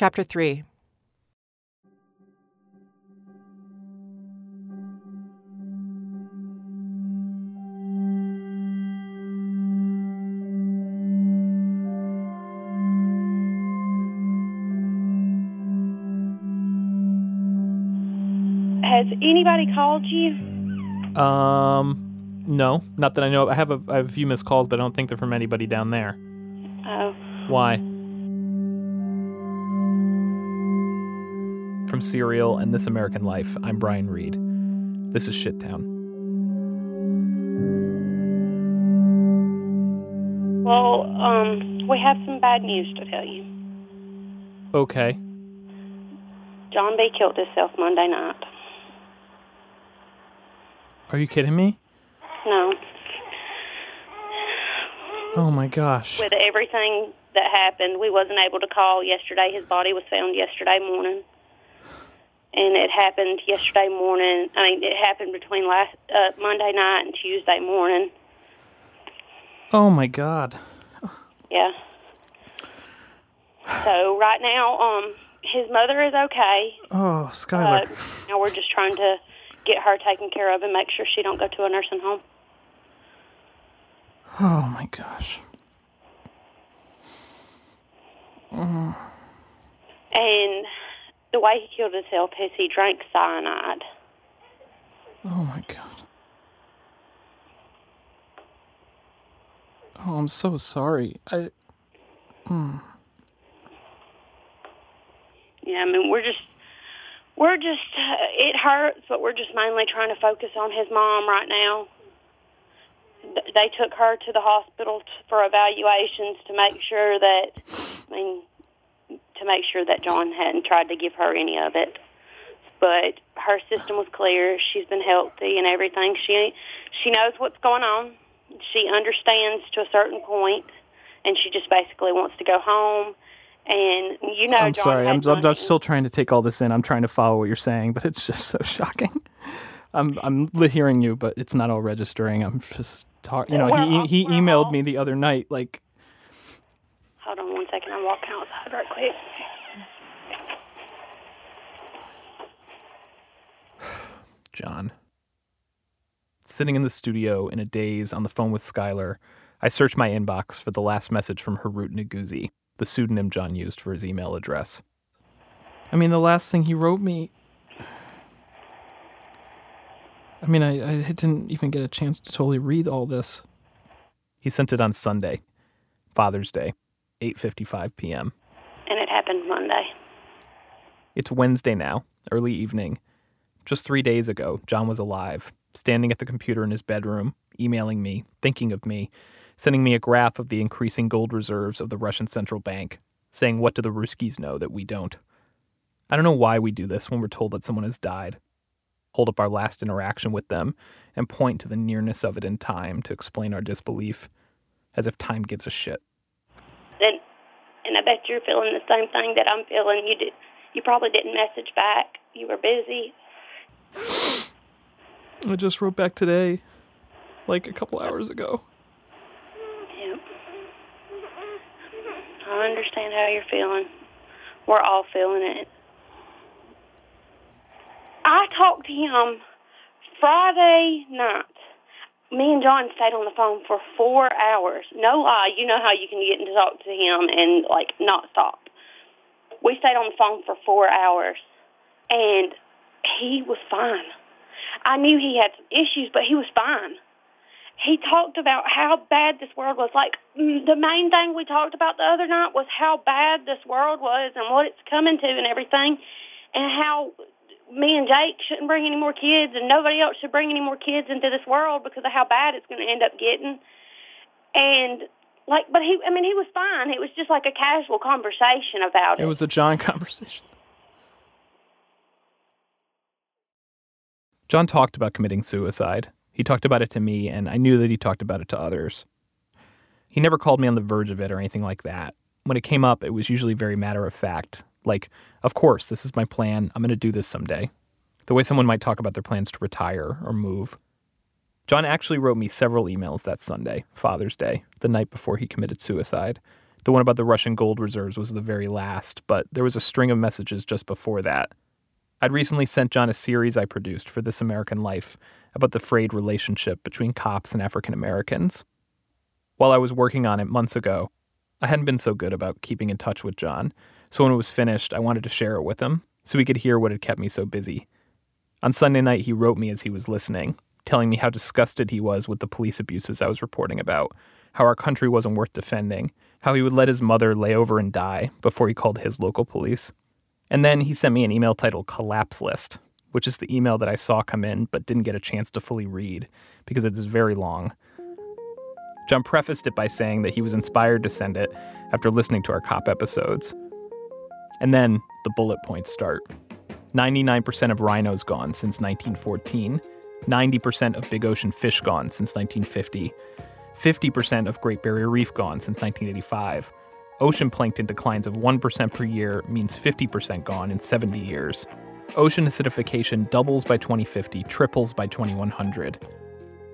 Chapter 3 Has anybody called you? Um, no, not that I know. of. I have a, I have a few missed calls, but I don't think they're from anybody down there. Oh, Why? From Serial and This American Life, I'm Brian Reed. This is Shittown. well, um, we have some bad news to tell you. Okay. John B. killed himself Monday night. Are you kidding me? No, Oh my gosh. with everything that happened, we wasn't able to call yesterday. His body was found yesterday morning, and it happened yesterday morning. I mean, it happened between last uh, Monday night and Tuesday morning. Oh my god. Yeah. So right now, um, his mother is okay. Oh, Uh, Skylar. now we're just trying to get her taken care of and make sure she don't go to a nursing home. Oh my gosh. And the way he killed himself is he drank cyanide. Oh my god. Oh, I'm so sorry. I Yeah, I mean we're just we're just uh, it hurts, but we're just mainly trying to focus on his mom right now. Th- They took her to the hospital t- for evaluations to make sure that I mean to make sure that John hadn't tried to give her any of it. But her system was clear. She's been healthy and everything. She she knows what's going on. She understands to a certain point, and she just basically wants to go home. And you know, I'm John sorry. I'm, I'm, I'm still trying to take all this in. I'm trying to follow what you're saying, but it's just so shocking. I'm I'm hearing you, but it's not all registering. I'm just talking. You know, Well, he he emailed me the other night, like, Hold on one second. I'm walking outside right quick. John. Sitting in the studio in a daze on the phone with Skylar, I search my inbox for the last message from Horatio Nailknot, the pseudonym John used for his email address. I mean, the last thing he wrote me. I mean, I, I didn't even get a chance to totally read all this. He sent it on Sunday, Father's Day, 8:55 p.m. And it happened Monday. It's Wednesday now, early evening. Just three days ago, John was alive, standing at the computer in his bedroom, emailing me, thinking of me, sending me a graph of the increasing gold reserves of the Russian central bank, saying, What do the Ruskies know that we don't? I don't know why we do this when we're told that someone has died. Hold up our last interaction with them and point to the nearness of it in time to explain our disbelief, as if time gives a shit. And I bet you're feeling the same thing that I'm feeling. You did. You probably didn't message back. You were busy. I just wrote back today, like a couple hours ago. Yeah. I understand how you're feeling. We're all feeling it. I talked to him Friday night. Me and John stayed on the phone for four hours. No lie, you know how you can get to talk to him and like not stop. We stayed on the phone for four hours, and he was fine. I knew he had some issues, but he was fine he talked about how bad this world was. Like mm, the main thing we talked about the other night was how bad this world was and what it's coming to and everything, and how me and Jake shouldn't bring any more kids and nobody else should bring any more kids into this world because of how bad it's going to end up getting. And like, but he, I mean, he was fine. It was just like a casual conversation about it. It was a John conversation. John talked about committing suicide. He talked about it to me, and I knew that he talked about it to others. He never called me on the verge of it or anything like that. When it came up, it was usually very matter of fact. Like, of course, this is my plan. I'm going to do this someday. The way someone might talk about their plans to retire or move. John actually wrote me several emails that Sunday, Father's Day, the night before he committed suicide. The one about the Russian gold reserves was the very last, but there was a string of messages just before that. I'd recently sent John a series I produced for This American Life about the frayed relationship between cops and African Americans. While I was working on it months ago, I hadn't been so good about keeping in touch with John, so when it was finished, I wanted to share it with him so he could hear what had kept me so busy. On Sunday night, he wrote me as he was listening, telling me how disgusted he was with the police abuses I was reporting about, how our country wasn't worth defending, how he would let his mother lay over and die before he called his local police. And then he sent me an email titled Collapse List, which is the email that I saw come in but didn't get a chance to fully read because it is very long. John prefaced it by saying that he was inspired to send it after listening to our cop episodes. And then the bullet points start 99% of rhinos gone since 1914, 90% of big ocean fish gone since 1950. 50% of Great Barrier Reef gone since 1985. Ocean plankton declines of 1% per year means 50% gone in 70 years. Ocean acidification doubles by 2050, triples by 2100.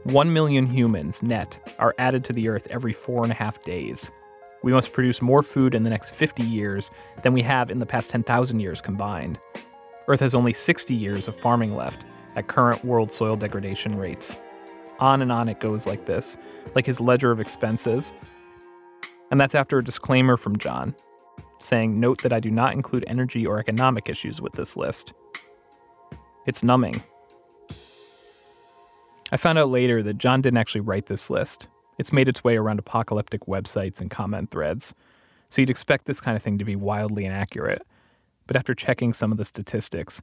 1 million humans net are added to the Earth every four and a half days. We must produce more food in the next 50 years than we have in the past 10,000 years combined. Earth has only 60 years of farming left at current world soil degradation rates. On and on it goes like this, like his ledger of expenses. And that's after a disclaimer from John, saying, Note that I do not include energy or economic issues with this list. It's numbing. I found out later that John didn't actually write this list. It's made its way around apocalyptic websites and comment threads, so you'd expect this kind of thing to be wildly inaccurate. But after checking some of the statistics,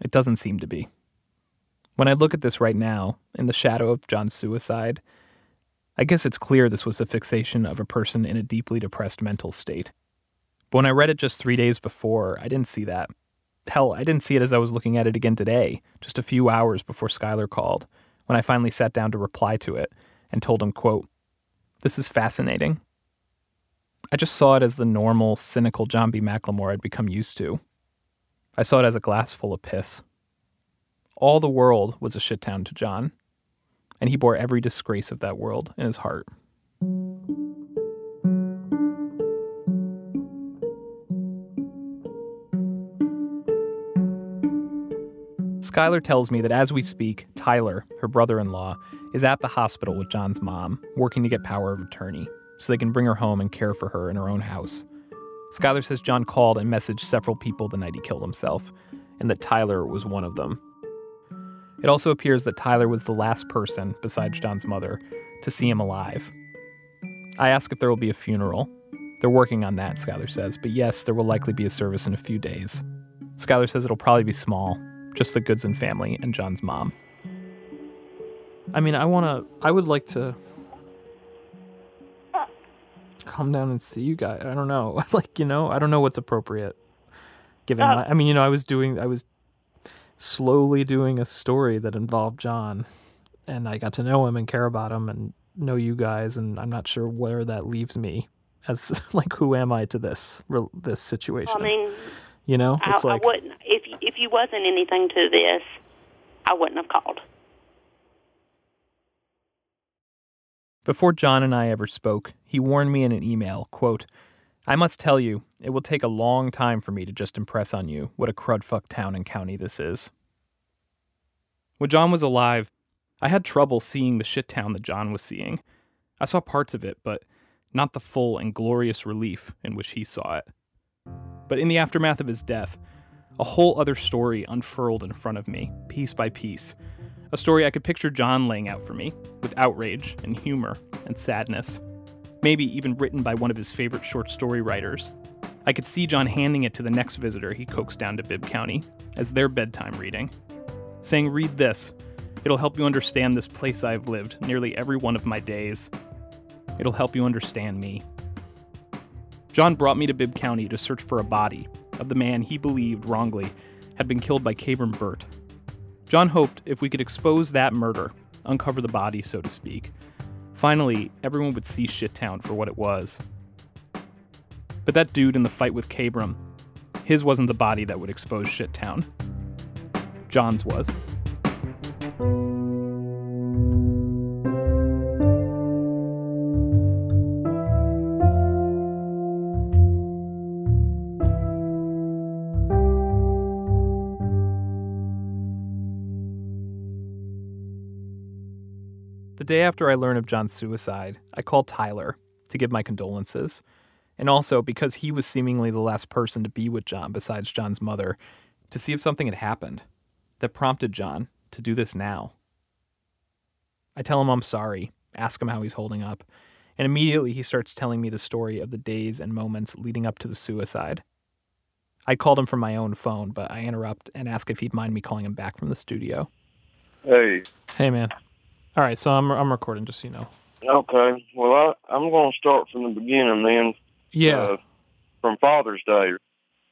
it doesn't seem to be. When I look at this right now, in the shadow of John's suicide, I guess it's clear this was a fixation of a person in a deeply depressed mental state. But when I read it just three days before, I didn't see that. Hell, I didn't see it as I was looking at it again today, just a few hours before Skylar called, when I finally sat down to reply to it and told him, quote, This is fascinating. I just saw it as the normal, cynical John B. McLemore I'd become used to. I saw it as a glass full of piss. All the world was a shittown to John, and he bore every disgrace of that world in his heart. Skylar tells me that as we speak, Tyler, her brother in law, is at the hospital with John's mom, working to get power of attorney so they can bring her home and care for her in her own house. Skylar says John called and messaged several people the night he killed himself, and that Tyler was one of them. It also appears that Tyler was the last person, besides John's mother, to see him alive. I ask if there will be a funeral. They're working on that, Skylar says, but yes, there will likely be a service in a few days. Skylar says it'll probably be small, just the Goodson family and John's mom. I mean, I want to, I would like to come down and see you guys. I don't know. like, you know, I don't know what's appropriate. Given uh, my, I mean, you know, I was doing, I was slowly doing a story that involved John, and I got to know him and care about him and know you guys, and I'm not sure where that leaves me as like who am I to this this situation? I mean, you know, it's I, like I wouldn't if if you wasn't anything to this, I wouldn't have called. Before John and I ever spoke, he warned me in an email, quote, I must tell you, it will take a long time for me to just impress on you what a crudfuck town and county this is. When John was alive, I had trouble seeing the shit town that John was seeing. I saw parts of it, but not the full and glorious relief in which he saw it. But in the aftermath of his death, a whole other story unfurled in front of me, piece by piece. A story I could picture John laying out for me, with outrage and humor and sadness maybe even written by one of his favorite short story writers. I could see John handing it to the next visitor he coaxed down to Bibb County as their bedtime reading, saying, Read this. It'll help you understand this place I've lived nearly every one of my days. It'll help you understand me. John brought me to Bibb County to search for a body of the man he believed wrongly had been killed by Kabram Burt. John hoped if we could expose that murder, uncover the body, so to speak, Finally, everyone would see Shittown for what it was. But that dude in the fight with Kabram, his wasn't the body that would expose Shittown. John's was. Day after I learn of John's suicide, I call Tyler to give my condolences. And also because he was seemingly the last person to be with John besides John's mother, to see if something had happened that prompted John to do this now. I tell him I'm sorry, ask him how he's holding up, and immediately he starts telling me the story of the days and moments leading up to the suicide. I called him from my own phone, but I interrupt and ask if he'd mind me calling him back from the studio. Hey. Hey, man. All right, so I'm I'm recording, just so you know. Okay. Well, I, I'm going to start from the beginning then. Yeah. Uh, from Father's Day,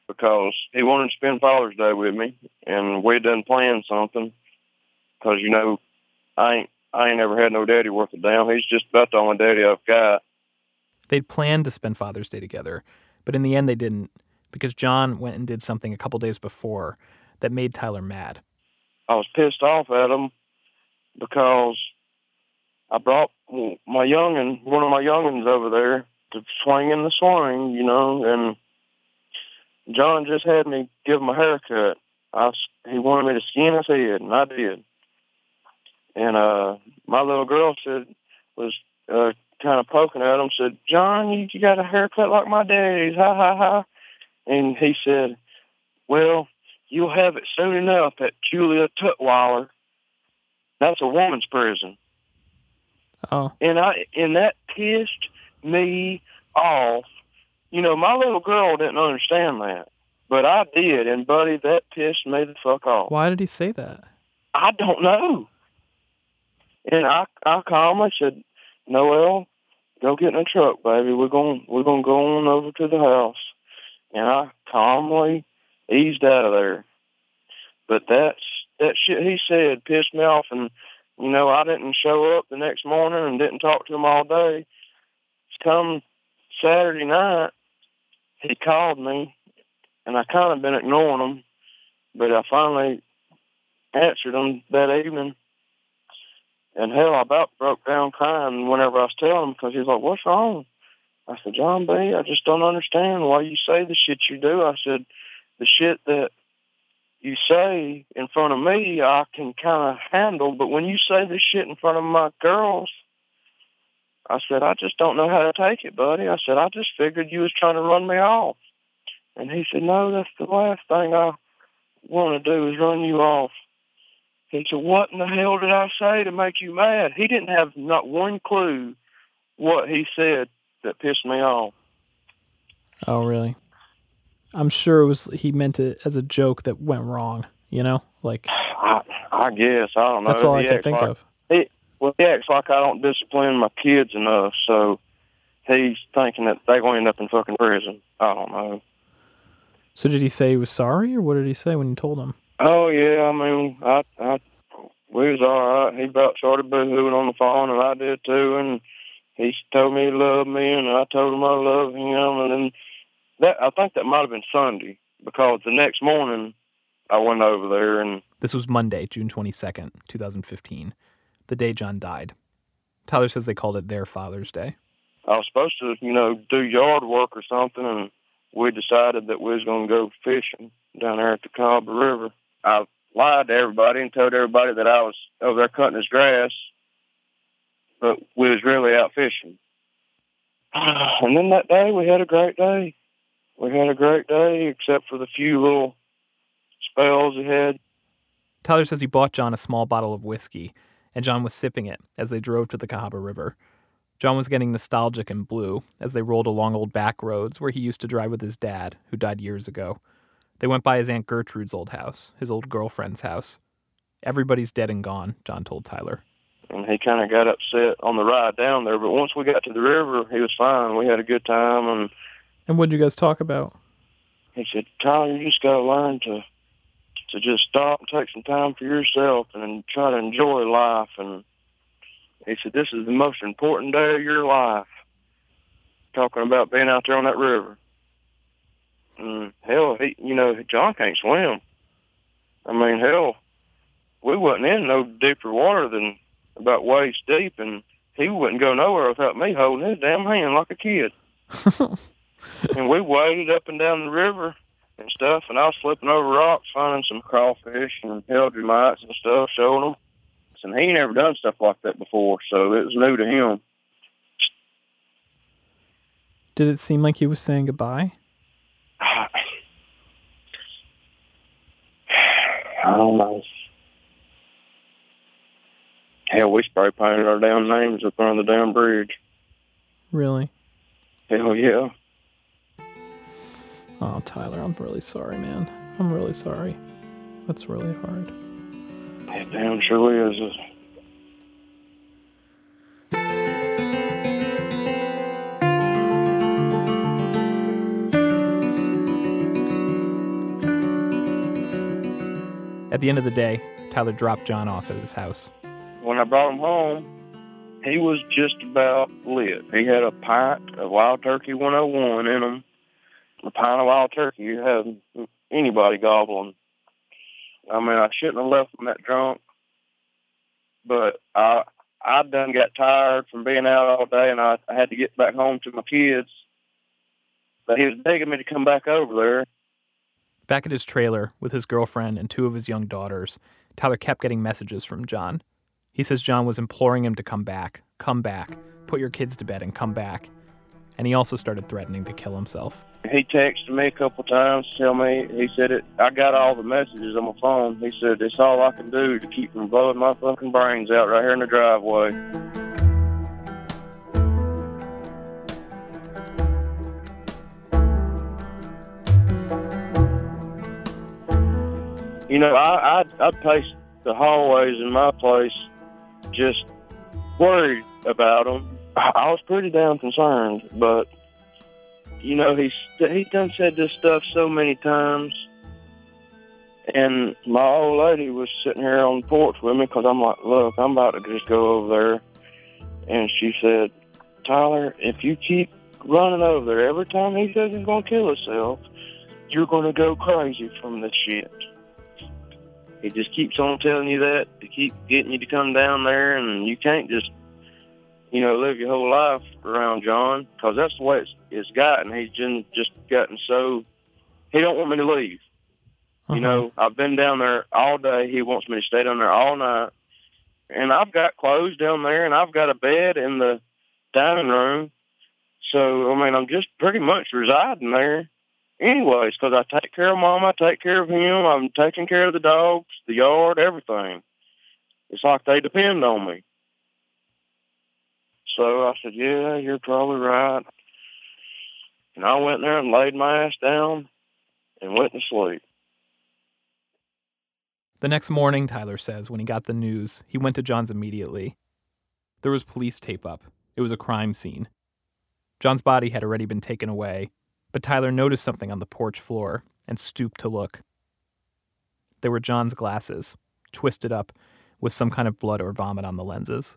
because he wanted to spend Father's Day with me, and we'd done planned something. Because you know, I ain't I ain't ever had no daddy worth a damn. He's just about the only daddy I've got. They'd planned to spend Father's Day together, but in the end they didn't because John went and did something a couple days before that made Tyler mad. I was pissed off at him because I brought my youngin, one of my youngins over there to swing in the swing, you know, and John just had me give him a haircut. I, he wanted me to skin his head, and I did. And uh, my little girl said, was uh, kind of poking at him, said, John, you, you got a haircut like my daddy's, ha, ha, ha. And he said, well, you'll have it soon enough at Julia Tutwiler. That's a woman's prison. Oh. And I and that pissed me off. You know, my little girl didn't understand that. But I did, and buddy, that pissed me the fuck off. Why did he say that? I don't know. And I I calmly said, Noel, go get in the truck, baby. We're going we're gonna go on over to the house. And I calmly eased out of there. But that's that shit he said pissed me off and you know, I didn't show up the next morning and didn't talk to him all day. Come Saturday night, he called me, and I kind of been ignoring him, but I finally answered him that evening. And hell, I about broke down crying whenever I was telling him because he's like, "What's wrong?" I said, "John B, I just don't understand why you say the shit you do." I said, "The shit that you say in front of me, I can kind of handle. But when you say this shit in front of my girls, I said, I just don't know how to take it, buddy. I said, I just figured you was trying to run me off. And he said, no, that's the last thing I want to do is run you off. He said, what in the hell did I say to make you mad? He didn't have not one clue what he said that pissed me off. Oh, really? I'm sure it was he meant it as a joke that went wrong. You know, like I, I guess I don't know. that's all He I can think like, of. He, well, he acts like I don't discipline my kids enough, so he's thinking that they're going to end up in fucking prison. I don't know. So did he say he was sorry, or what did he say when you told him? Oh yeah, I mean, I, I, we was all right. He about started boohooing on the phone, and I did too. And he told me he loved me, and I told him I love him. And then that I think that might have been Sunday because the next morning I went over there and This was Monday, June 22nd, 2015, the day John died. Tyler says they called it their Father's Day. I was supposed to, you know, do yard work or something, and we decided that we was going to go fishing down there at the Cahaba River. I lied to everybody and told everybody that I was over there cutting his grass, but we was really out fishing. And then that day we had a great day. We had a great day, except for the few little spells he had. Tyler says he bought John a small bottle of whiskey, and John was sipping it as they drove to the Cahaba River. John was getting nostalgic and blue as they rolled along old back roads where he used to drive with his dad, who died years ago. They went by his Aunt Gertrude's old house, his old girlfriend's house. Everybody's dead and gone, John told Tyler. And he kind of got upset on the ride down there, but once we got to the river, he was fine. We had a good time, and And what'd you guys talk about? he said, Tyler, you just got to learn to to just stop and take some time for yourself and try to enjoy life. And he said, this is the most important day of your life. Talking about being out there on that river. And hell, he, you know, John can't swim. I mean, hell, we wasn't in no deeper water than about waist deep, and he wouldn't go nowhere without me holding his damn hand like a kid and we waded up and down the river and stuff, and I was flipping over rocks, finding some crawfish and hellgrammites and stuff, showing them. And he never done stuff like that before, so it was new to him. Did it seem like he was saying goodbye? I don't know. Hell, we spray painted our damn names up on the damn bridge. Really? Hell yeah. Oh, Tyler, I'm really sorry, man. I'm really sorry. That's really hard. It damn sure is. At the end of the day, Tyler dropped John off at his house. When I brought him home, he was just about lit. He had a pint of Wild Turkey 101 in him. A pint of Wild Turkey, you have anybody gobbling. I mean, I shouldn't have left him that drunk, but I I done got tired from being out all day, and I, I had to get back home to my kids. But he was begging me to come back over there. Back at his trailer with his girlfriend and two of his young daughters, Tyler kept getting messages from John. He says John was imploring him to come back, come back, put your kids to bed and come back. And he also started threatening to kill himself. He texted me a couple times to tell me, he said, it, I got all the messages on my phone. He said, it's all I can do to keep from blowing my fucking brains out right here in the driveway. You know, I, I, I paced the hallways in my place just worried about him. I was pretty damn concerned, but you know, he's he done said this stuff so many times. And my old lady was sitting here on the porch with me because I'm like, look, I'm about to just go over there. And she said, Tyler, if you keep running over there every time he says he's to kill himself, you're to go crazy from this shit. He just keeps on telling you that to keep getting you to come down there, and you can't just you know, live your whole life around John because that's the way it's, it's gotten. He's just just gotten so he don't want me to leave. Uh-huh. You know, I've been down there all day. He wants me to stay down there all night, and I've got clothes down there, and I've got a bed in the dining room. So I mean, I'm just pretty much residing there, anyways, because I take care of mom, I take care of him, I'm taking care of the dogs, the yard, everything. It's like they depend on me. So I said, yeah, you're probably right. And I went there and laid my ass down and went to sleep. The next morning, Tyler says, when he got the news, he went to John's immediately. There was police tape up. It was a crime scene. John's body had already been taken away, but Tyler noticed something on the porch floor and stooped to look. They were John's glasses, twisted up with some kind of blood or vomit on the lenses.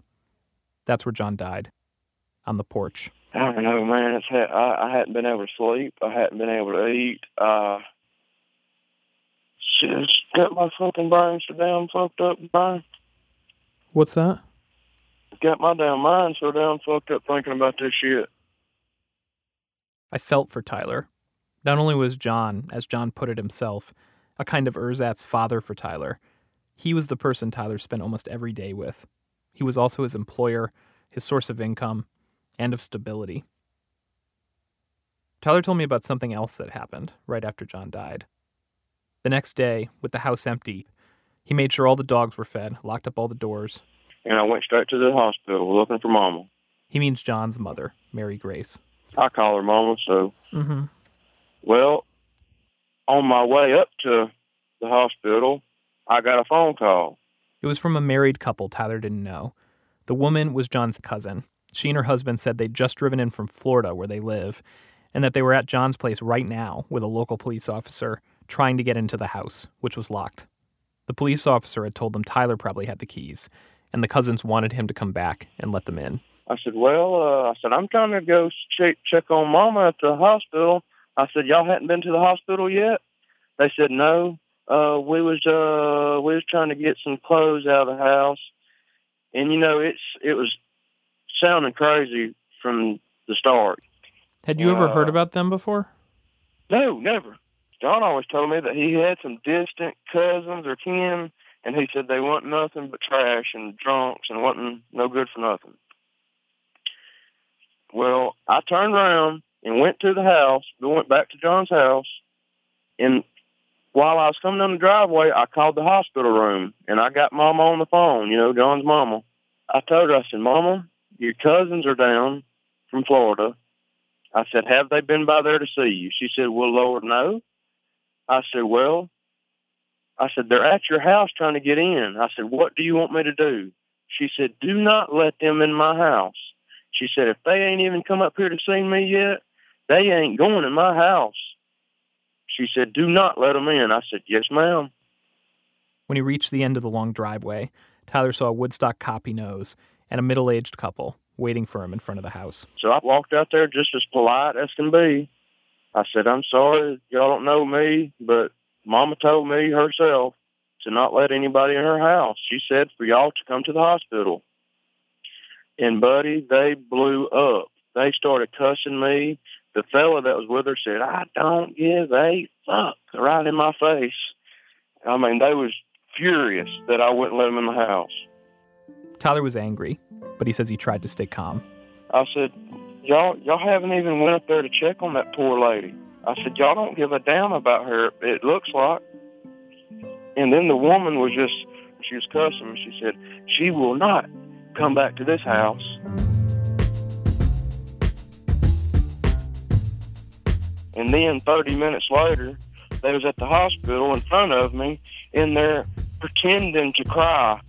That's where John died, on the porch. I don't know, man. It's I, I hadn't been able to sleep. I hadn't been able to eat. Uh, just got my fucking brain so damn fucked up, Brian. What's that? Got my damn mind so damn fucked up thinking about this shit. I felt for Tyler. Not only was John, as John put it himself, a kind of ersatz father for Tyler, he was the person Tyler spent almost every day with, he was also his employer, his source of income, and of stability. Tyler told me about something else that happened right after John died. The next day, with the house empty, he made sure all the dogs were fed, locked up all the doors. And I went straight to the hospital looking for Mama. He means John's mother, Mary Grace. I call her Mama, so. Mm-hmm. Well, on my way up to the hospital, I got a phone call. It was from a married couple Tyler didn't know. The woman was John's cousin. She and her husband said they'd just driven in from Florida, where they live, and that they were at John's place right now with a local police officer trying to get into the house, which was locked. The police officer had told them Tyler probably had the keys, and the cousins wanted him to come back and let them in. I said, "Well, uh, I said I'm trying to go check check on Mama at the hospital." I said, "Y'all hadn't been to the hospital yet?" They said, "No." Uh, we was uh, we was trying to get some clothes out of the house, and you know it's it was sounding crazy from the start. Had you ever heard uh, about them before? No, never. John always told me that he had some distant cousins or kin And he said they want nothing but trash and drunks and wasn't no good for nothing. Well, I turned around and went to the house, We went back to John's house, and while I was coming down the driveway, I called the hospital room and I got Mama on the phone, you know, John's mama. I told her, I said, Mama, your cousins are down from Florida. I said, have they been by there to see you? She said, well, Lord, no. I said, well, I said, they're at your house trying to get in. I said, what do you want me to do? She said, do not let them in my house. She said, if they ain't even come up here to see me yet, they ain't going in my house. She said, do not let them in. I said, yes, ma'am. When he reached the end of the long driveway, Tyler saw a Woodstock copy nose and a middle aged couple waiting for him in front of the house. So I walked out there just as polite as can be. I said, I'm sorry, y'all don't know me, but Mama told me herself to not let anybody in her house. She said for y'all to come to the hospital. And buddy, they blew up. They started cussing me. The fella that was with her said, I don't give a fuck right in my face. I mean, they was furious that I wouldn't let them in the house. Tyler was angry, but he says he tried to stay calm. I said, y'all, y'all haven't even went up there to check on that poor lady. I said, y'all don't give a damn about her, it looks like. And then the woman was just, she was cussing me. She said, she will not come back to this house. And then 30 minutes later, they was at the hospital in front of me in there pretending to cry.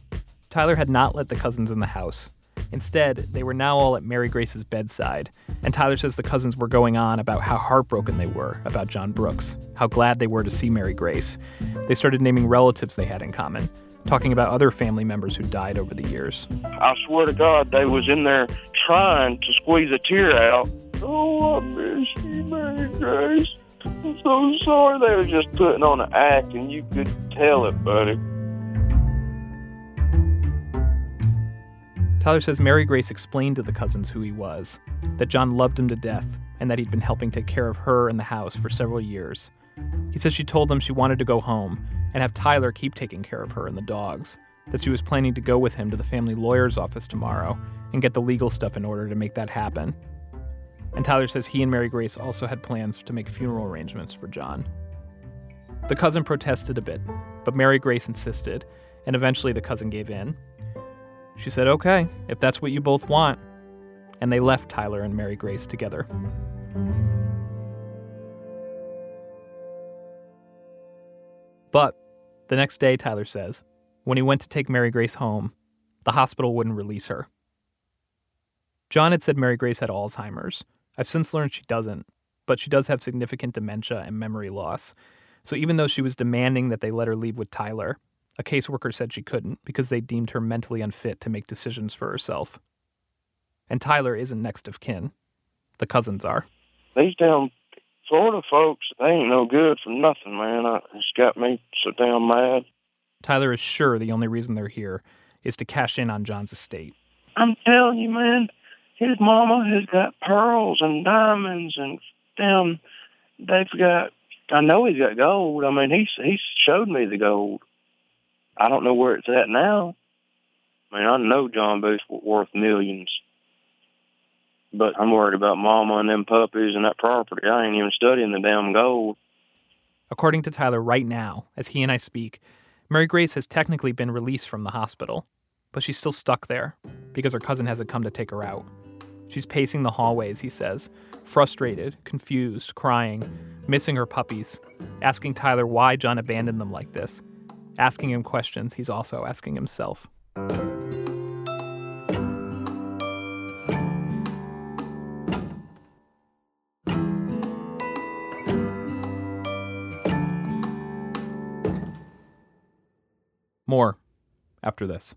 Tyler had not let the cousins in the house. Instead, they were now all at Mary Grace's bedside, and Tyler says the cousins were going on about how heartbroken they were about John Brooks, how glad they were to see Mary Grace. They started naming relatives they had in common, talking about other family members who died over the years. I swear to God, they was in there trying to squeeze a tear out. Oh, I miss you, Mary Grace. I'm so sorry. They were just putting on an act, and you could tell it, buddy. Tyler says Mary Grace explained to the cousins who he was, that John loved him to death, and that he'd been helping take care of her and the house for several years. He says she told them she wanted to go home and have Tyler keep taking care of her and the dogs, that she was planning to go with him to the family lawyer's office tomorrow and get the legal stuff in order to make that happen. And Tyler says he and Mary Grace also had plans to make funeral arrangements for John. The cousin protested a bit, but Mary Grace insisted, and eventually the cousin gave in she said, Okay, if that's what you both want. And they left Tyler and Mary Grace together. But the next day, Tyler says, when he went to take Mary Grace home, the hospital wouldn't release her. John had said Mary Grace had Alzheimer's. I've since learned she doesn't, but she does have significant dementia and memory loss. So even though she was demanding that they let her leave with Tyler, a caseworker said she couldn't because they deemed her mentally unfit to make decisions for herself. And Tyler isn't next of kin. The cousins are. These damn Florida folks, they ain't no good for nothing, man. It's got me so damn mad. Tyler is sure the only reason they're here is to cash in on John's estate. I'm telling you, man, his mama has got pearls and diamonds and them. they've got. I know he's got gold. I mean, he's he's showed me the gold. I don't know where it's at now. I mean, I know John Booth's worth millions, but I'm worried about Mama and them puppies and that property. I ain't even studying the damn gold. According to Tyler, right now, as he and I speak, Mary Grace has technically been released from the hospital, but she's still stuck there because her cousin hasn't come to take her out. She's pacing the hallways, he says, frustrated, confused, crying, missing her puppies, asking Tyler why John abandoned them like this asking him questions, he's also asking himself. More after this.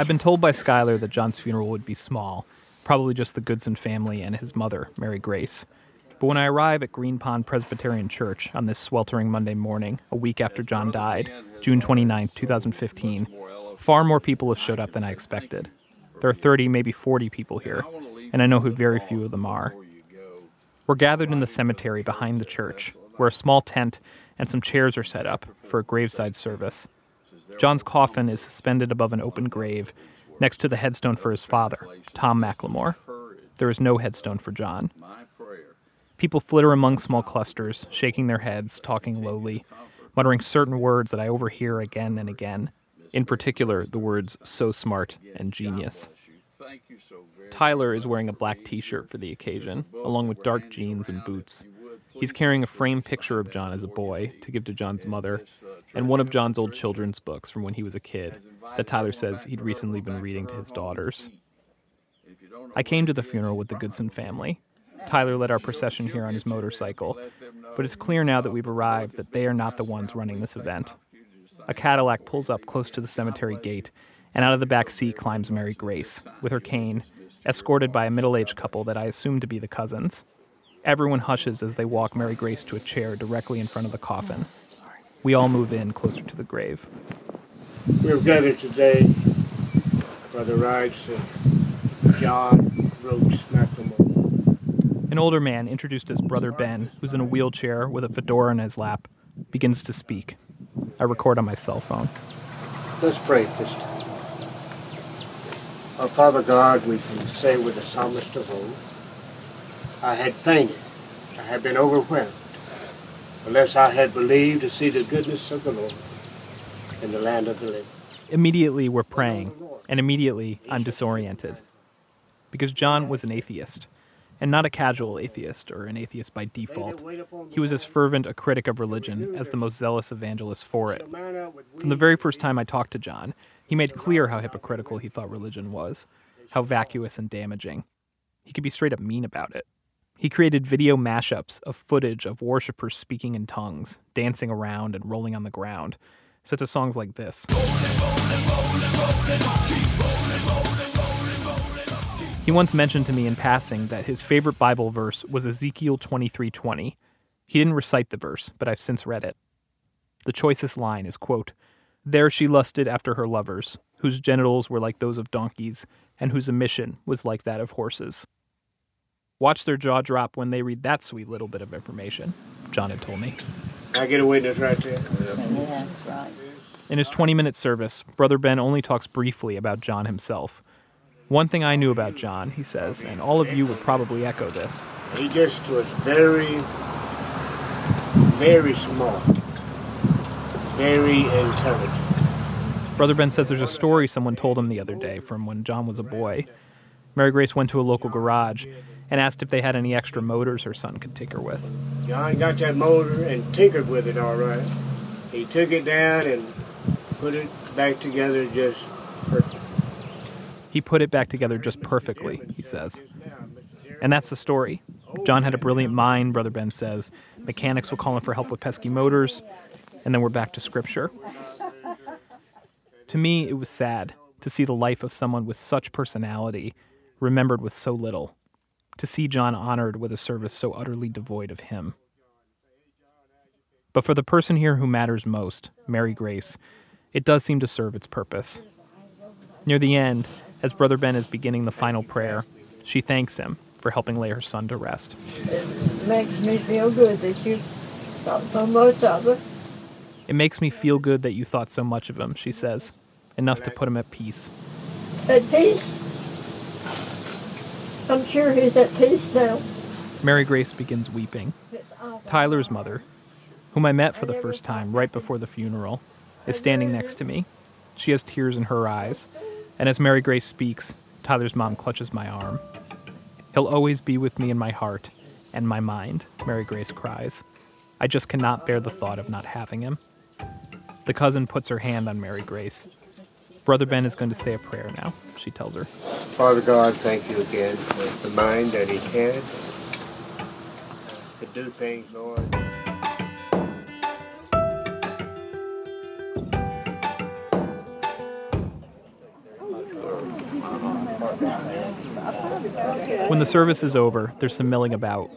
I've been told by Skylar that John's funeral would be small, probably just the Goodson family and his mother, Mary Grace. But when I arrive at Green Pond Presbyterian Church on this sweltering Monday morning, a week after John died, June 29, 2015, far more people have showed up than I expected. There are 30, maybe 40 people here, and I know who very few of them are. We're gathered in the cemetery behind the church, where a small tent and some chairs are set up for a graveside service. John's coffin is suspended above an open grave next to the headstone for his father, Tom McLemore. There is no headstone for John. People flitter among small clusters, shaking their heads, talking lowly, muttering certain words that I overhear again and again, in particular the words so smart and genius. Tyler is wearing a black t shirt for the occasion, along with dark jeans and boots. He's carrying a framed picture of John as a boy to give to John's mother, and one of John's old children's books from when he was a kid that Tyler says he'd recently been reading to his daughters. I came to the funeral with the Goodson family. Tyler led our procession here on his motorcycle, but it's clear now that we've arrived that they are not the ones running this event. A Cadillac pulls up close to the cemetery gate, and out of the back seat climbs Mary Grace, with her cane, escorted by a middle aged couple that I assume to be the cousins. Everyone hushes as they walk Mary Grace to a chair directly in front of the coffin. Oh, we all move in closer to the grave. We're gathered today by the rites of John Brooks McLemore. An older man, introduced as Brother Ben, who's in a wheelchair with a fedora in his lap, begins to speak. I record on my cell phone. Let's pray this time. Our Father God, we can say with the psalmist of old, I had fainted, I had been overwhelmed, unless I had believed to see the goodness of the Lord in the land of the living. Immediately, we're praying, and immediately, I'm disoriented. Because John was an atheist, and not a casual atheist or an atheist by default. He was as fervent a critic of religion as the most zealous evangelist for it. From the very first time I talked to John, he made clear how hypocritical he thought religion was, how vacuous and damaging. He could be straight up mean about it. He created video mashups of footage of worshippers speaking in tongues, dancing around and rolling on the ground, such as songs like this. He once mentioned to me in passing that his favorite Bible verse was Ezekiel 23:20. He didn't recite the verse, but I've since read it. The choicest line is quote, "There she lusted after her lovers, whose genitals were like those of donkeys, and whose emission was like that of horses." Watch their jaw drop when they read that sweet little bit of information, John had told me. I get a witness right there. That's right. In his 20 minute service, Brother Ben only talks briefly about John himself. One thing I knew about John, he says, and all of you would probably echo this He just was very, very smart, very intelligent. Brother Ben says there's a story someone told him the other day from when John was a boy. Mary Grace went to a local garage and asked if they had any extra motors her son could tinker with. John got that motor and tinkered with it all right. He took it down and put it back together just perfect. He put it back together just perfectly, he says. And that's the story. John had a brilliant mind, Brother Ben says. Mechanics will call him for help with pesky motors, and then we're back to scripture. To me, it was sad to see the life of someone with such personality remembered with so little, to see John honored with a service so utterly devoid of him. But for the person here who matters most, Mary Grace, it does seem to serve its purpose. Near the end, as Brother Ben is beginning the final prayer, she thanks him for helping lay her son to rest. It makes me feel good that you thought so much of it. It makes me feel good that you thought so much of him, she says, enough to put him at peace. At peace. I'm sure he's at peace now. Mary Grace begins weeping. Tyler's mother, whom I met for the first time right before the funeral, is standing next to me. She has tears in her eyes, and as Mary Grace speaks, Tyler's mom clutches my arm. He'll always be with me in my heart and my mind, Mary Grace cries. I just cannot bear the thought of not having him. The cousin puts her hand on Mary Grace. Brother Ben is going to say a prayer now, she tells her. Father God, thank you again for the mind that he has to do things, Lord. When the service is over, there's some milling about.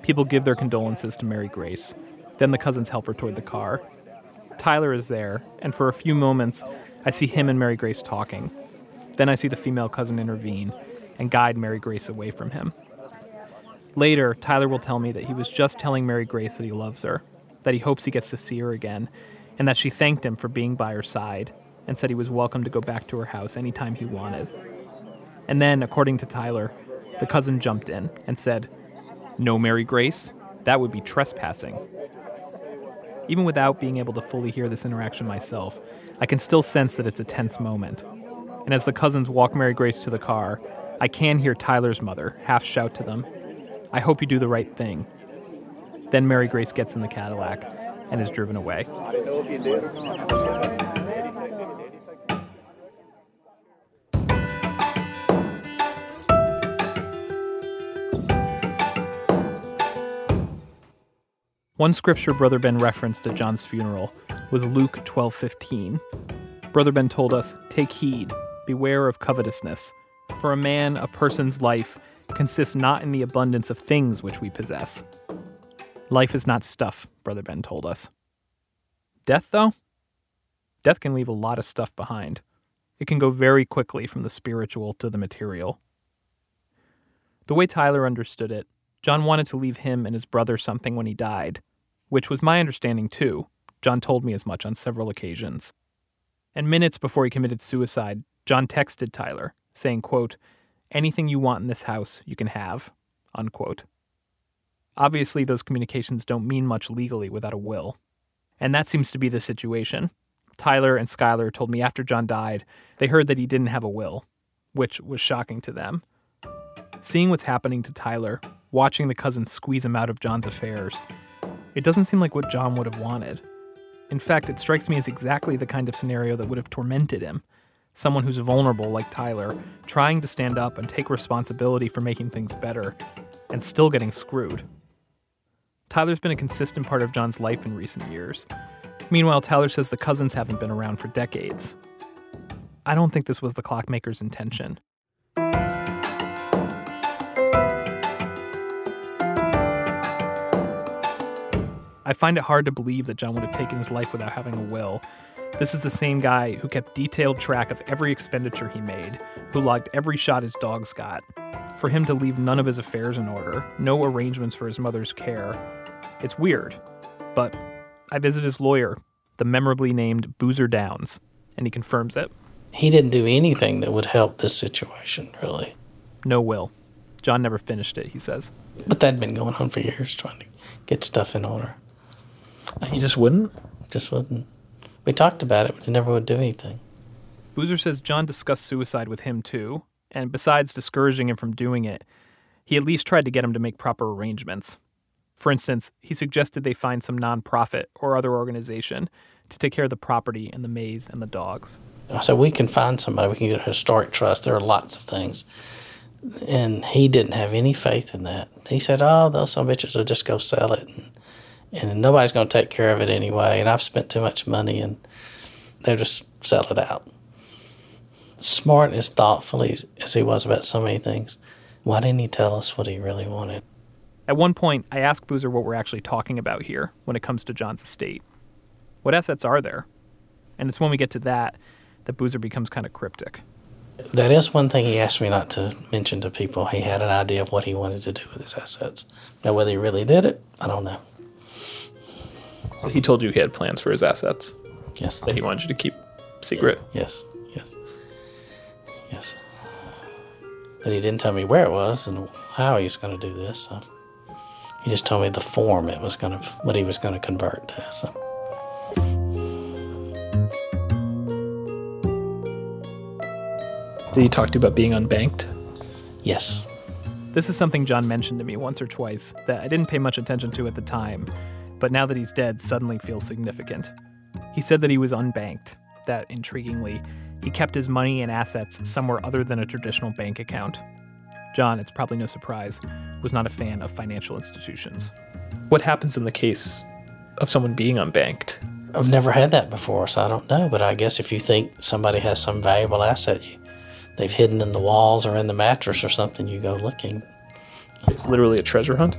People give their condolences to Mary Grace. Then the cousins help her toward the car. Tyler is there, and for a few moments, I see him and Mary Grace talking. Then I see the female cousin intervene and guide Mary Grace away from him. Later, Tyler will tell me that he was just telling Mary Grace that he loves her, that he hopes he gets to see her again, and that she thanked him for being by her side and said he was welcome to go back to her house anytime he wanted. And then, according to Tyler, the cousin jumped in and said, No, Mary Grace, that would be trespassing. Even without being able to fully hear this interaction myself, I can still sense that it's a tense moment. And as the cousins walk Mary Grace to the car, I can hear Tyler's mother half shout to them, I hope you do the right thing. Then Mary Grace gets in the Cadillac and is driven away. One scripture Brother Ben referenced at John's funeral was Luke 12:15. Brother Ben told us, "Take heed, beware of covetousness, for a man, a person's life consists not in the abundance of things which we possess." Life is not stuff, Brother Ben told us. Death though? Death can leave a lot of stuff behind. It can go very quickly from the spiritual to the material. The way Tyler understood it, John wanted to leave him and his brother something when he died, which was my understanding too. John told me as much on several occasions. And minutes before he committed suicide, John texted Tyler, saying, quote, Anything you want in this house, you can have, unquote. Obviously, those communications don't mean much legally without a will. And that seems to be the situation. Tyler and Skylar told me after John died, they heard that he didn't have a will, which was shocking to them. Seeing what's happening to Tyler, watching the cousins squeeze him out of John's affairs, it doesn't seem like what John would have wanted. In fact, it strikes me as exactly the kind of scenario that would have tormented him. Someone who's vulnerable like Tyler, trying to stand up and take responsibility for making things better, and still getting screwed. Tyler's been a consistent part of John's life in recent years. Meanwhile, Tyler says the cousins haven't been around for decades. I don't think this was the clockmaker's intention. I find it hard to believe that John would have taken his life without having a will. This is the same guy who kept detailed track of every expenditure he made, who logged every shot his dogs got. For him to leave none of his affairs in order, no arrangements for his mother's care, it's weird. But I visit his lawyer, the memorably named Boozer Downs, and he confirms it. He didn't do anything that would help this situation, really. No will. John never finished it, he says. But that'd been going on for years, trying to get stuff in order. He just wouldn't? Just wouldn't. We talked about it, but he never would do anything. Boozer says John discussed suicide with him too, and besides discouraging him from doing it, he at least tried to get him to make proper arrangements. For instance, he suggested they find some nonprofit or other organization to take care of the property and the maze and the dogs. I said, We can find somebody, we can get a historic trust. There are lots of things. And he didn't have any faith in that. He said, Oh, those some bitches will just go sell it. And, and nobody's going to take care of it anyway. And I've spent too much money, and they'll just sell it out. Smart and as thoughtful as he was about so many things, why didn't he tell us what he really wanted? At one point, I asked Boozer what we're actually talking about here when it comes to John's estate. What assets are there? And it's when we get to that that Boozer becomes kind of cryptic. That is one thing he asked me not to mention to people. He had an idea of what he wanted to do with his assets. Now, whether he really did it, I don't know. So he told you he had plans for his assets? Yes. That he wanted you to keep secret? Yes, yes, yes. But he didn't tell me where it was and how he was going to do this. So he just told me the form it was going to, what he was going to convert to. So. Did he talk to you about being unbanked? Yes. This is something John mentioned to me once or twice that I didn't pay much attention to at the time, but now that he's dead, suddenly feels significant. He said that he was unbanked, that, intriguingly, he kept his money and assets somewhere other than a traditional bank account. John, it's probably no surprise, was not a fan of financial institutions. What happens in the case of someone being unbanked? I've never had that before, so I don't know. But I guess if you think somebody has some valuable asset they've hidden in the walls or in the mattress or something, you go looking. It's literally a treasure hunt?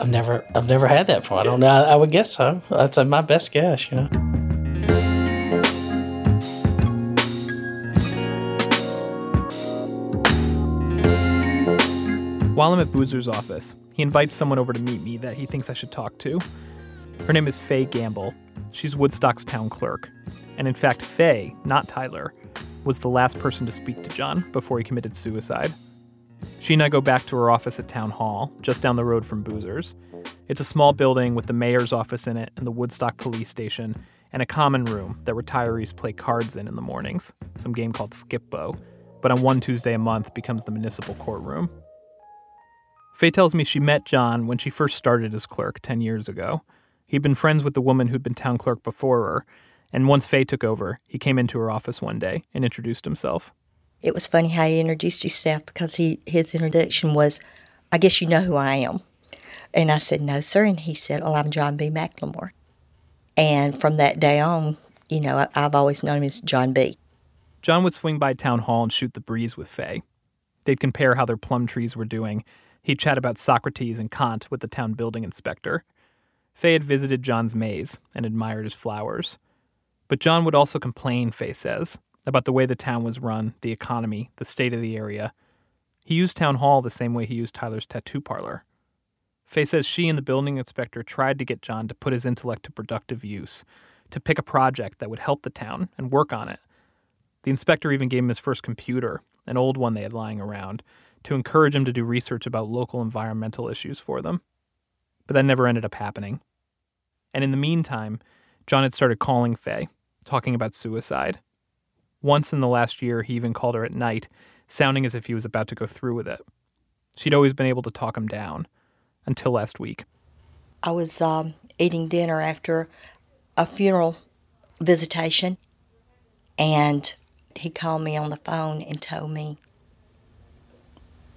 I've never, I've never had that before. I don't know. I, I would guess so. That's uh, my best guess, you know. While I'm at Boozer's office, he invites someone over to meet me that he thinks I should talk to. Her name is Faye Gamble. She's Woodstock's town clerk. And in fact, Faye, not Tyler, was the last person to speak to John before he committed suicide. She and I go back to her office at Town Hall, just down the road from Boozer's. It's a small building with the mayor's office in it and the Woodstock police station, and a common room that retirees play cards in in the mornings, some game called Skip-Bo, but on one Tuesday a month becomes the municipal courtroom. Faye tells me she met John when she first started as clerk 10 years ago. He'd been friends with the woman who'd been town clerk before her, and once Faye took over, he came into her office one day and introduced himself. It was funny how he introduced himself because he his introduction was, I guess you know who I am. And I said, No, sir. And he said, Well, I'm John B. McLemore. And from that day on, you know, I, I've always known him as John B. John would swing by town hall and shoot the breeze with Faye. They'd compare how their plum trees were doing. He'd chat about Socrates and Kant with the town building inspector. Faye had visited John's maze and admired his flowers. But John would also complain, Faye says, about the way the town was run, the economy, the state of the area. He used town hall the same way he used Tyler's tattoo parlor. Faye says she and the building inspector tried to get John to put his intellect to productive use, to pick a project that would help the town and work on it. The inspector even gave him his first computer, an old one they had lying around, to encourage him to do research about local environmental issues for them. But that never ended up happening. And in the meantime, John had started calling Faye, talking about suicide. Once in the last year, he even called her at night, sounding as if he was about to go through with it. She'd always been able to talk him down, until last week. I was um, eating dinner after a funeral visitation, and he called me on the phone and told me,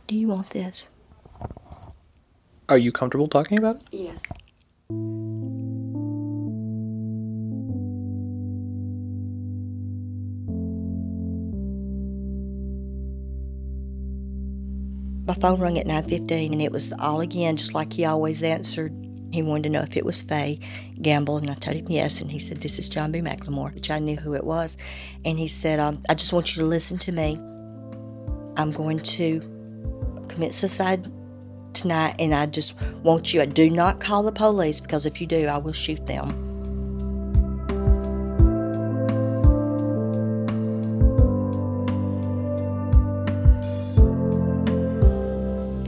Do you want this? Are you comfortable talking about it? Yes. My phone rang at 9.15 and it was all again, just like he always answered. He wanted to know if it was Faye Gamble, and I told him yes. And he said, This is John B. McLemore, which I knew who it was. And he said, um, I just want you to listen to me. I'm going to commit suicide tonight, and I just want you, I do not call the police because if you do, I will shoot them.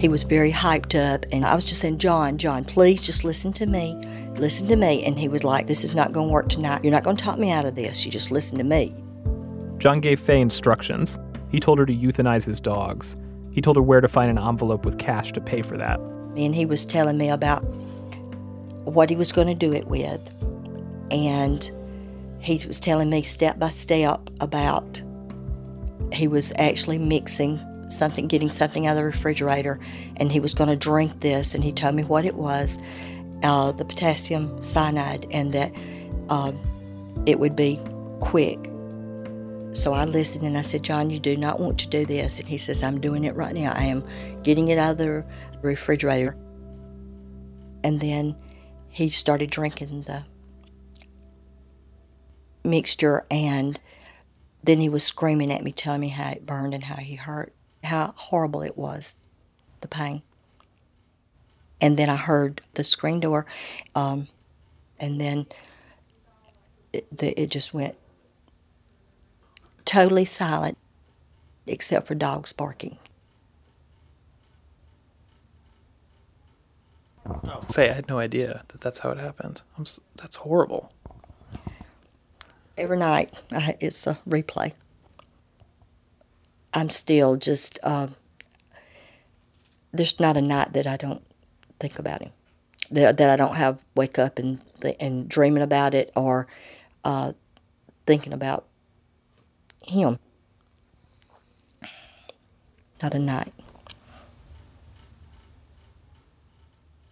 He was very hyped up, and I was just saying, John, John, please just listen to me. Listen to me. And he was like, This is not going to work tonight. You're not going to talk me out of this. You just listen to me. John gave Faye instructions. He told her to euthanize his dogs. He told her where to find an envelope with cash to pay for that. And he was telling me about what he was going to do it with. And he was telling me step by step about he was actually mixing something, getting something out of the refrigerator, and he was going to drink this, and he told me what it was, uh, the potassium cyanide, and that uh, it would be quick. So I listened and I said, John, you do not want to do this. And he says, I'm doing it right now. I am getting it out of the refrigerator. And then he started drinking the mixture and then he was screaming at me, telling me how it burned and how he hurt how horrible it was, the pain. And then I heard the screen door, um, and then it, the, it just went totally silent, except for dogs barking. Oh, Faye, I had no idea that that's how it happened. I'm, that's horrible. Every night, I, it's a replay. I'm still just, uh, there's not a night that I don't think about him, that, that I don't have wake up and, and dreaming about it or uh, thinking about him. Not a night.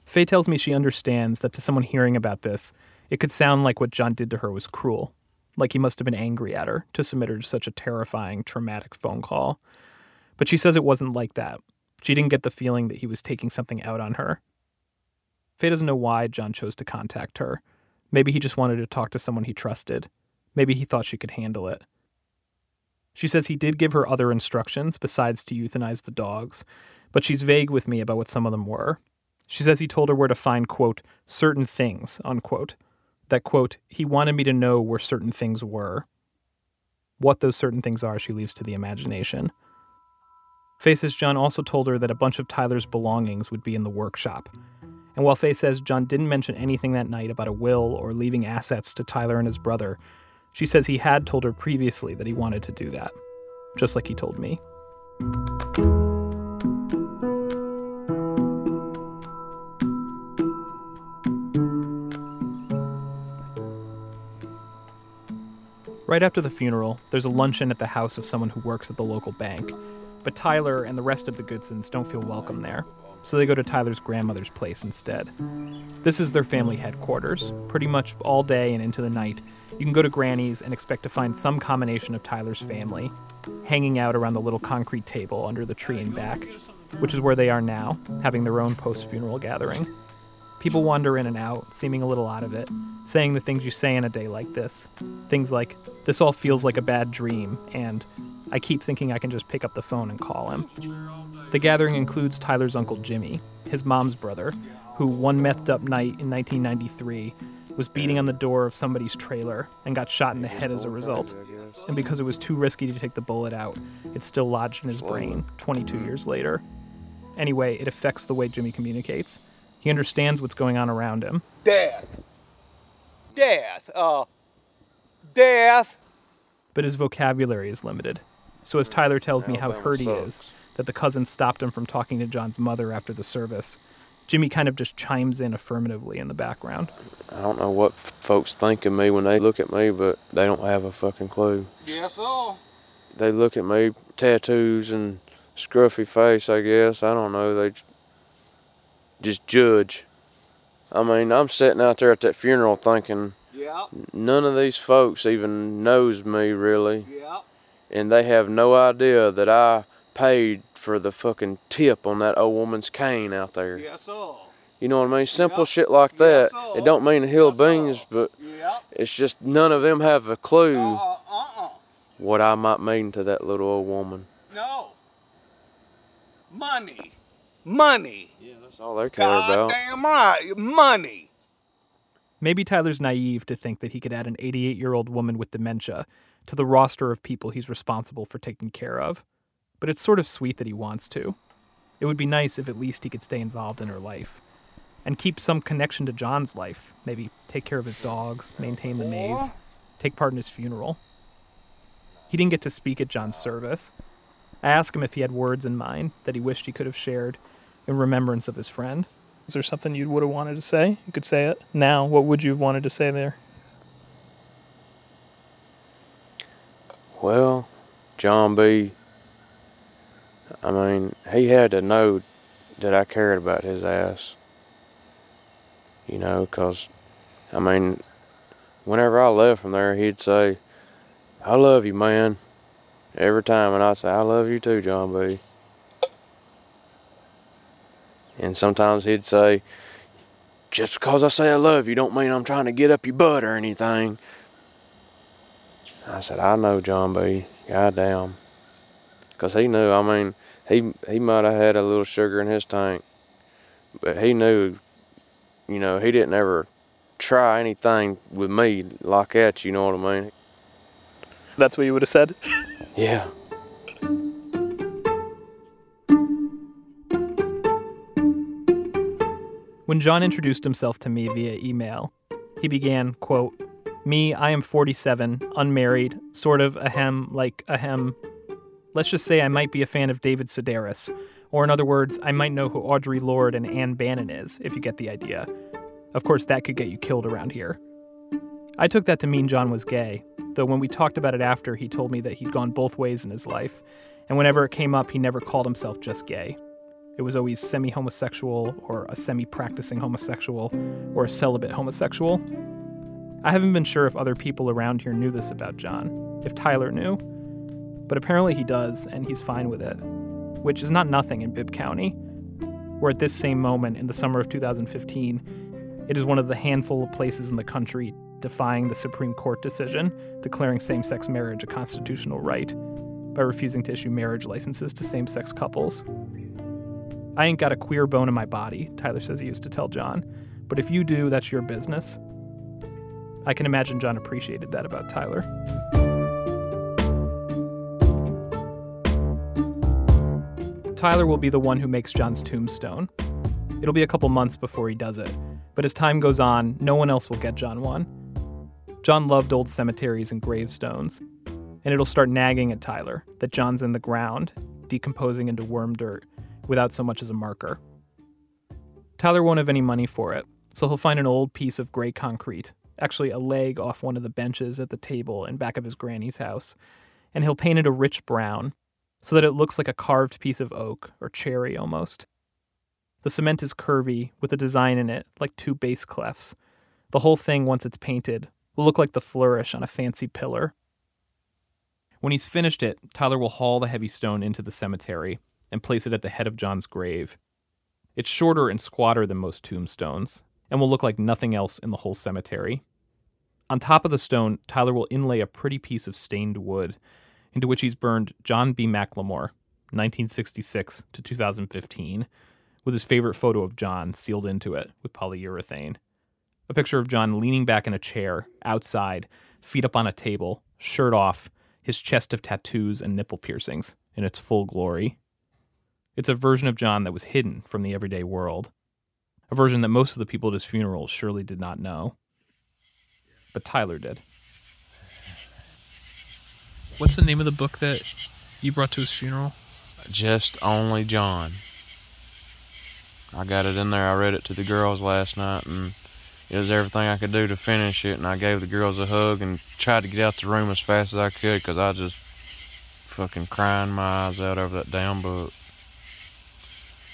Faye tells me she understands that to someone hearing about this, it could sound like what John did to her was cruel like he must have been angry at her to submit her to such a terrifying, traumatic phone call. But she says it wasn't like that. She didn't get the feeling that he was taking something out on her. Faye doesn't know why John chose to contact her. Maybe he just wanted to talk to someone he trusted. Maybe he thought she could handle it. She says he did give her other instructions besides to euthanize the dogs, But she's vague with me about what some of them were. She says he told her where to find, quote, certain things, unquote. That, quote, he wanted me to know where certain things were. What those certain things are, she leaves to the imagination. Faces John also told her that a bunch of Tyler's belongings would be in the workshop. And while Faye says John didn't mention anything that night about a will or leaving assets to Tyler and his brother, she says he had told her previously that he wanted to do that, just like he told me. Right after the funeral, there's a luncheon at the house of someone who works at the local bank. But Tyler and the rest of the Goodsons don't feel welcome there, so they go to Tyler's grandmother's place instead. This is their family headquarters. Pretty much all day and into the night, you can go to Granny's and expect to find some combination of Tyler's family hanging out around the little concrete table under the tree in back, which is where they are now, having their own post funeral gathering. People wander in and out, seeming a little out of it, saying the things you say in a day like this. Things like, this all feels like a bad dream, and I keep thinking I can just pick up the phone and call him. The gathering includes Tyler's uncle Jimmy, his mom's brother, who one methed up night in 1993 was beating on the door of somebody's trailer and got shot in the head as a result. And because it was too risky to take the bullet out, it's still lodged in his brain 22 years later. Anyway, it affects the way Jimmy communicates. He understands what's going on around him. Death. Death. Uh, death. But his vocabulary is limited. So as Tyler tells me how hurt he is that the cousin stopped him from talking to John's mother after the service, Jimmy kind of just chimes in affirmatively in the background. I don't know what f- folks think of me when they look at me, but they don't have a fucking clue. Yes, sir. They look at me, tattoos and scruffy face, I guess. I don't know. They j- just judge. I mean, I'm sitting out there at that funeral thinking Yep. none of these folks even knows me really, Yep. and they have no idea that I paid for the fucking tip on that old woman's cane out there. Yes, sir. You know what I mean? Simple Yep. shit like that. sir. it don't mean a hill of Yes, beans, but Yep. it's just none of them have a clue Uh, uh-uh. what I might mean to that little old woman. No. Money. Money. Yeah, that's all they care about. Goddamn right. Money. Maybe Tyler's naive to think that he could add an 88 year old woman with dementia to the roster of people he's responsible for taking care of. But it's sort of sweet that he wants to. It would be nice if at least he could stay involved in her life and keep some connection to John's life. Maybe take care of his dogs, maintain the maze, take part in his funeral. He didn't get to speak at John's service. I asked him if he had words in mind that he wished he could have shared in remembrance of his friend. Is there something you would have wanted to say? You could say it now. What would you have wanted to say there? Well, John B. I mean, he had to know that I cared about his ass. You know, because, I mean, whenever I left from there, he'd say, I love you, man. Every time. And I'd say, I love you too, John B. And sometimes he'd say, just because I say I love you don't mean I'm trying to get up your butt or anything. I said, I know, John B. Goddamn. Because he knew, I mean, he, he might have had a little sugar in his tank, but he knew, you know, he didn't ever try anything with me like that, you know what I mean? That's what you would have said? Yeah. When John introduced himself to me via email, he began, quote, Me, I am 47, unmarried, sort of ahem, like ahem. Let's just say I might be a fan of David Sedaris, or in other words, I might know who Audre Lorde and Ann Bannon is, if you get the idea. Of course, that could get you killed around here. I took that to mean John was gay, though when we talked about it after, he told me that he'd gone both ways in his life, and whenever it came up, he never called himself just gay. It was always semi homosexual, or a semi practicing homosexual, or a celibate homosexual. I haven't been sure if other people around here knew this about John, if Tyler knew, but apparently he does, and he's fine with it, which is not nothing in Bibb County, where at this same moment in the summer of 2015, it is one of the handful of places in the country defying the Supreme Court decision declaring same sex marriage a constitutional right by refusing to issue marriage licenses to same sex couples. I ain't got a queer bone in my body, Tyler says he used to tell John. But if you do, that's your business. I can imagine John appreciated that about Tyler. Tyler will be the one who makes John's tombstone. It'll be a couple months before he does it, but as time goes on, no one else will get John one. John loved old cemeteries and gravestones, and it'll start nagging at Tyler that John's in the ground, decomposing into worm dirt, without so much as a marker. Tyler won't have any money for it, so he'll find an old piece of gray concrete, actually a leg off one of the benches at the table in back of his granny's house, and he'll paint it a rich brown so that it looks like a carved piece of oak or cherry almost. The cement is curvy with a design in it like two bass clefs. The whole thing, once it's painted, will look like the flourish on a fancy pillar. When he's finished it, Tyler will haul the heavy stone into the cemetery and place it at the head of John's grave. It's shorter and squatter than most tombstones, and will look like nothing else in the whole cemetery. On top of the stone, Tyler will inlay a pretty piece of stained wood, into which he's burned John B. McLemore, 1966 to 2015, with his favorite photo of John sealed into it with polyurethane. A picture of John leaning back in a chair, outside, feet up on a table, shirt off, his chest of tattoos and nipple piercings in its full glory. It's a version of John that was hidden from the everyday world, a version that most of the people at his funeral surely did not know. But Tyler did. What's the name of the book that you brought to his funeral? Just only John. I got it in there. I read it to the girls last night, and it was everything I could do to finish it. And I gave the girls a hug and tried to get out the room as fast as I could because I was just fucking crying my eyes out over that damn book.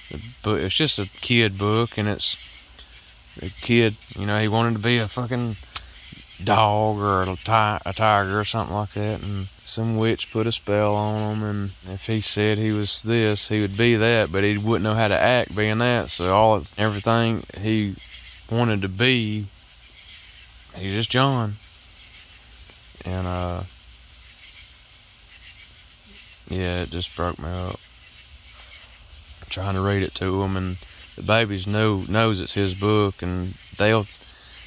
The book it's just a kid book, and it's a kid. You know, he wanted to be a fucking dog or a, ti- a tiger or something like that, and some witch put a spell on him, and if he said he was this, he would be that, but he wouldn't know how to act being that. So all everything he wanted to be, he just John, and uh, yeah, it just broke me up. Trying to read it to him, and the babies know knows it's his book, and they'll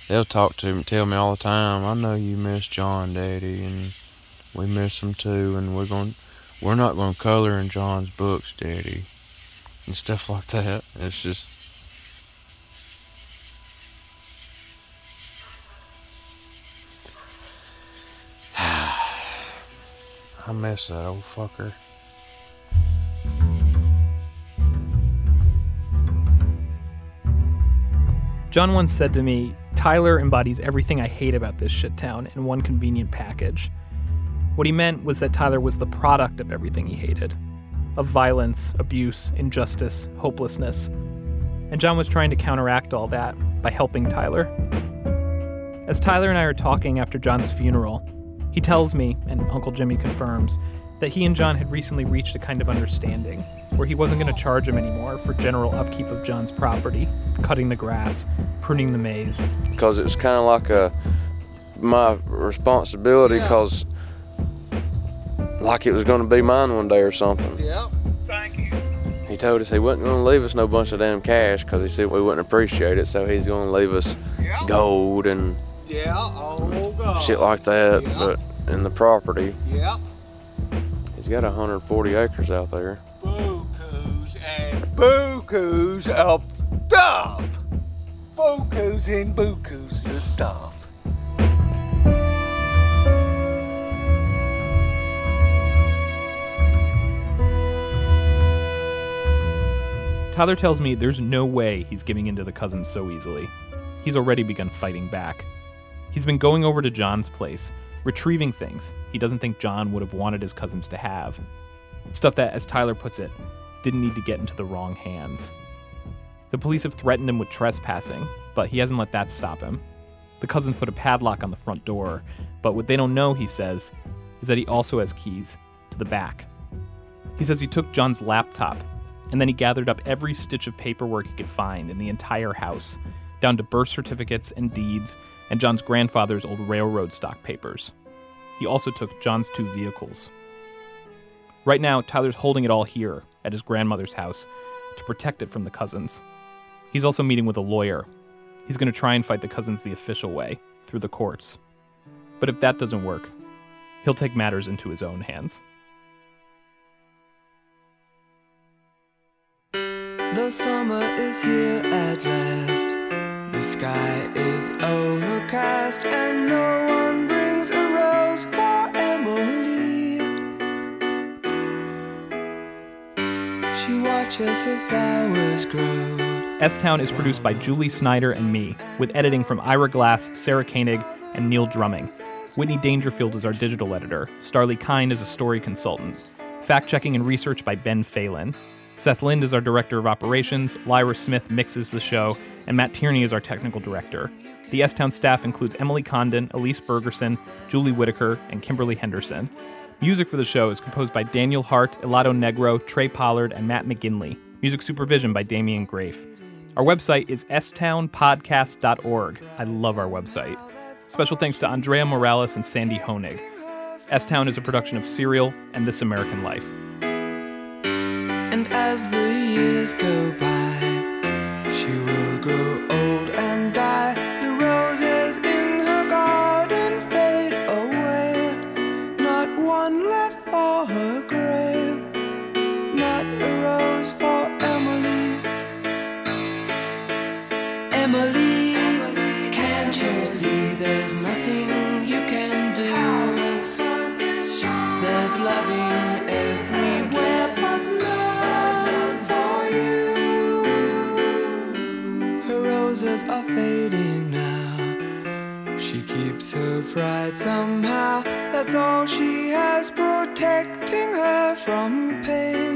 they'll talk to me, tell me all the time, I know you miss John, Daddy, and we miss him too, and we're going, we're not going to color in John's books, Daddy, and stuff like that. It's just. I miss that old fucker. John once said to me, Tyler embodies everything I hate about this shit town in one convenient package. What he meant was that Tyler was the product of everything he hated of violence, abuse, injustice, hopelessness. And John was trying to counteract all that by helping Tyler. As Tyler and I are talking after John's funeral, he tells me, and Uncle Jimmy confirms, that he and John had recently reached a kind of understanding where he wasn't going to charge him anymore for general upkeep of John's property, cutting the grass, pruning the maze. Because it was kind of like a my responsibility, because like it was going to be mine one day or something. Yep. Thank you. He told us he wasn't going to leave us no bunch of damn cash because he said we wouldn't appreciate it, so he's going to leave us Yep. gold and Yeah. Oh God. shit like that. Yeah. But in the property, Yep. He's got 140 acres out there. Bukus and bukus of stuff. Bukus and bukus of stuff. Tyler tells me there's no way he's giving in to the cousins so easily. He's already begun fighting back. He's been going over to John's place, retrieving things he doesn't think John would have wanted his cousins to have. Stuff that, as Tyler puts it, didn't need to get into the wrong hands. The police have threatened him with trespassing, but he hasn't let that stop him. The cousins put a padlock on the front door, but what they don't know, he says, is that he also has keys to the back. He says he took John's laptop and then he gathered up every stitch of paperwork he could find in the entire house, down to birth certificates and deeds and John's grandfather's old railroad stock papers. He also took John's two vehicles. Right now, Tyler's holding it all here at his grandmother's house to protect it from the cousins. He's also meeting with a lawyer. He's going to try and fight the cousins the official way, through the courts. But if that doesn't work, he'll take matters into his own hands. The summer is here at last. Sky is overcast, and no one brings a rose for Emily. She watches her flowers grow. S Town is produced by Julie Snyder and me, with editing from Ira Glass, Sarah Koenig, and Neil Drumming. Whitney Dangerfield is our digital editor. Starlee Kine is a story consultant. Fact checking and research by Ben Phelan. Seth Lind is our director of operations, Lyra Smith mixes the show, and Matt Tierney is our technical director. The S Town staff includes Emily Condon, Elise Bergerson, Julie Whitaker, and Kimberly Henderson. Music for the show is composed by Daniel Hart, Helado Negro, Trey Pollard, and Matt McGinley. Music supervision by Damian Graef. Our website is stownpodcast.org. I love our website. Special thanks to Andrea Morales and Sandy Honig. S Town is a production of Serial and This American Life. And as the years go by, she will grow old Her pride somehow. That's all she has protecting her from pain.